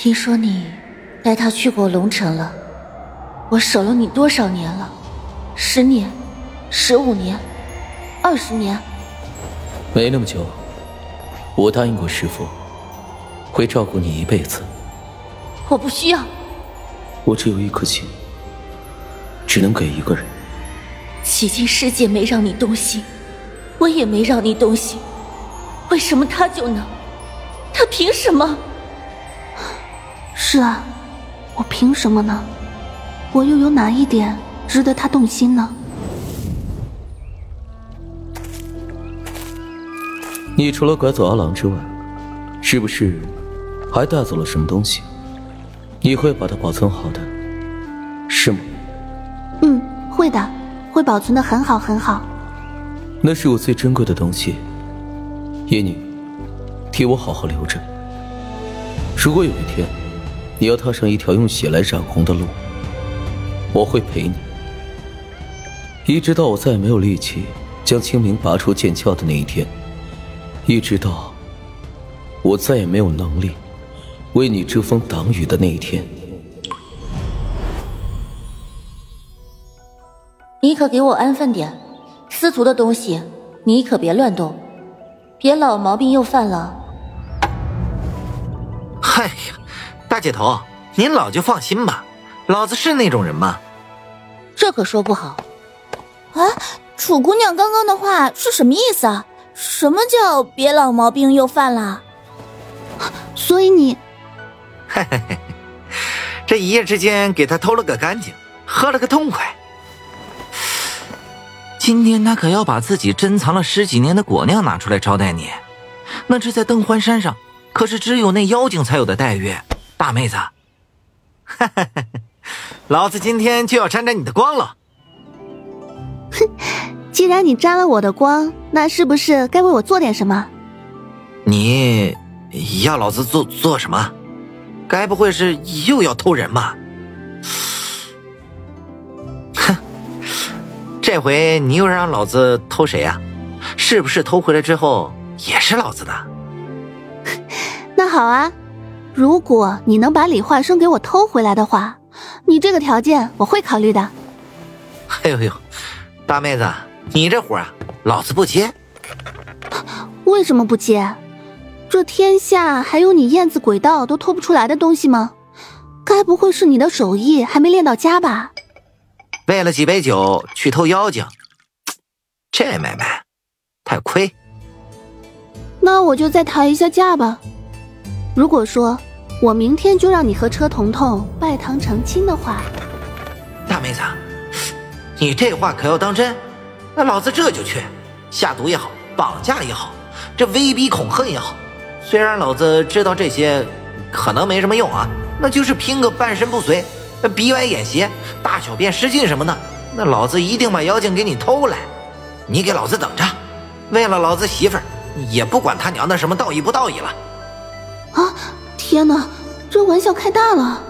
听说你带他去过龙城了，我守了你多少年了？十年、十五年、二十年？没那么久。我答应过师傅，会照顾你一辈子。我不需要。我只有一颗心，只能给一个人。迄今世界没让你动心，我也没让你动心，为什么他就能？他凭什么？是啊，我凭什么呢？我又有哪一点值得他动心呢？你除了拐走阿郎之外，是不是还带走了什么东西？你会把它保存好的，是吗？嗯，会的，会保存的很好很好。那是我最珍贵的东西，叶女，替我好好留着。如果有一天，你要踏上一条用血来染红的路，我会陪你，一直到我再也没有力气将清明拔出剑鞘的那一天，一直到我再也没有能力为你遮风挡雨的那一天。你可给我安分点，司徒的东西你可别乱动，别老毛病又犯了。嗨呀！大姐头，您老就放心吧，老子是那种人吗？这可说不好。啊，楚姑娘刚刚的话是什么意思啊？什么叫别老毛病又犯了？所以你，嘿嘿嘿，这一夜之间给他偷了个干净，喝了个痛快。今天他可要把自己珍藏了十几年的果酿拿出来招待你，那这在登欢山上可是只有那妖精才有的待遇。大妹子，哈 哈老子今天就要沾沾你的光了。哼，既然你沾了我的光，那是不是该为我做点什么？你要老子做做什么？该不会是又要偷人吧？哼，这回你又让老子偷谁呀？是不是偷回来之后也是老子的？那好啊。如果你能把李化生给我偷回来的话，你这个条件我会考虑的。哎呦呦，大妹子，你这活啊，老子不接。为什么不接？这天下还有你燕子鬼道都偷不出来的东西吗？该不会是你的手艺还没练到家吧？为了几杯酒去偷妖精，这买卖太亏。那我就再谈一下价吧。如果说。我明天就让你和车彤彤拜堂成亲的话，大妹子，你这话可要当真？那老子这就去，下毒也好，绑架也好，这威逼恐吓也好，虽然老子知道这些可能没什么用啊，那就是拼个半身不遂，鼻歪眼斜，大小便失禁什么的，那老子一定把妖精给你偷来，你给老子等着，为了老子媳妇儿，也不管他娘的什么道义不道义了。啊！天哪，这玩笑开大了！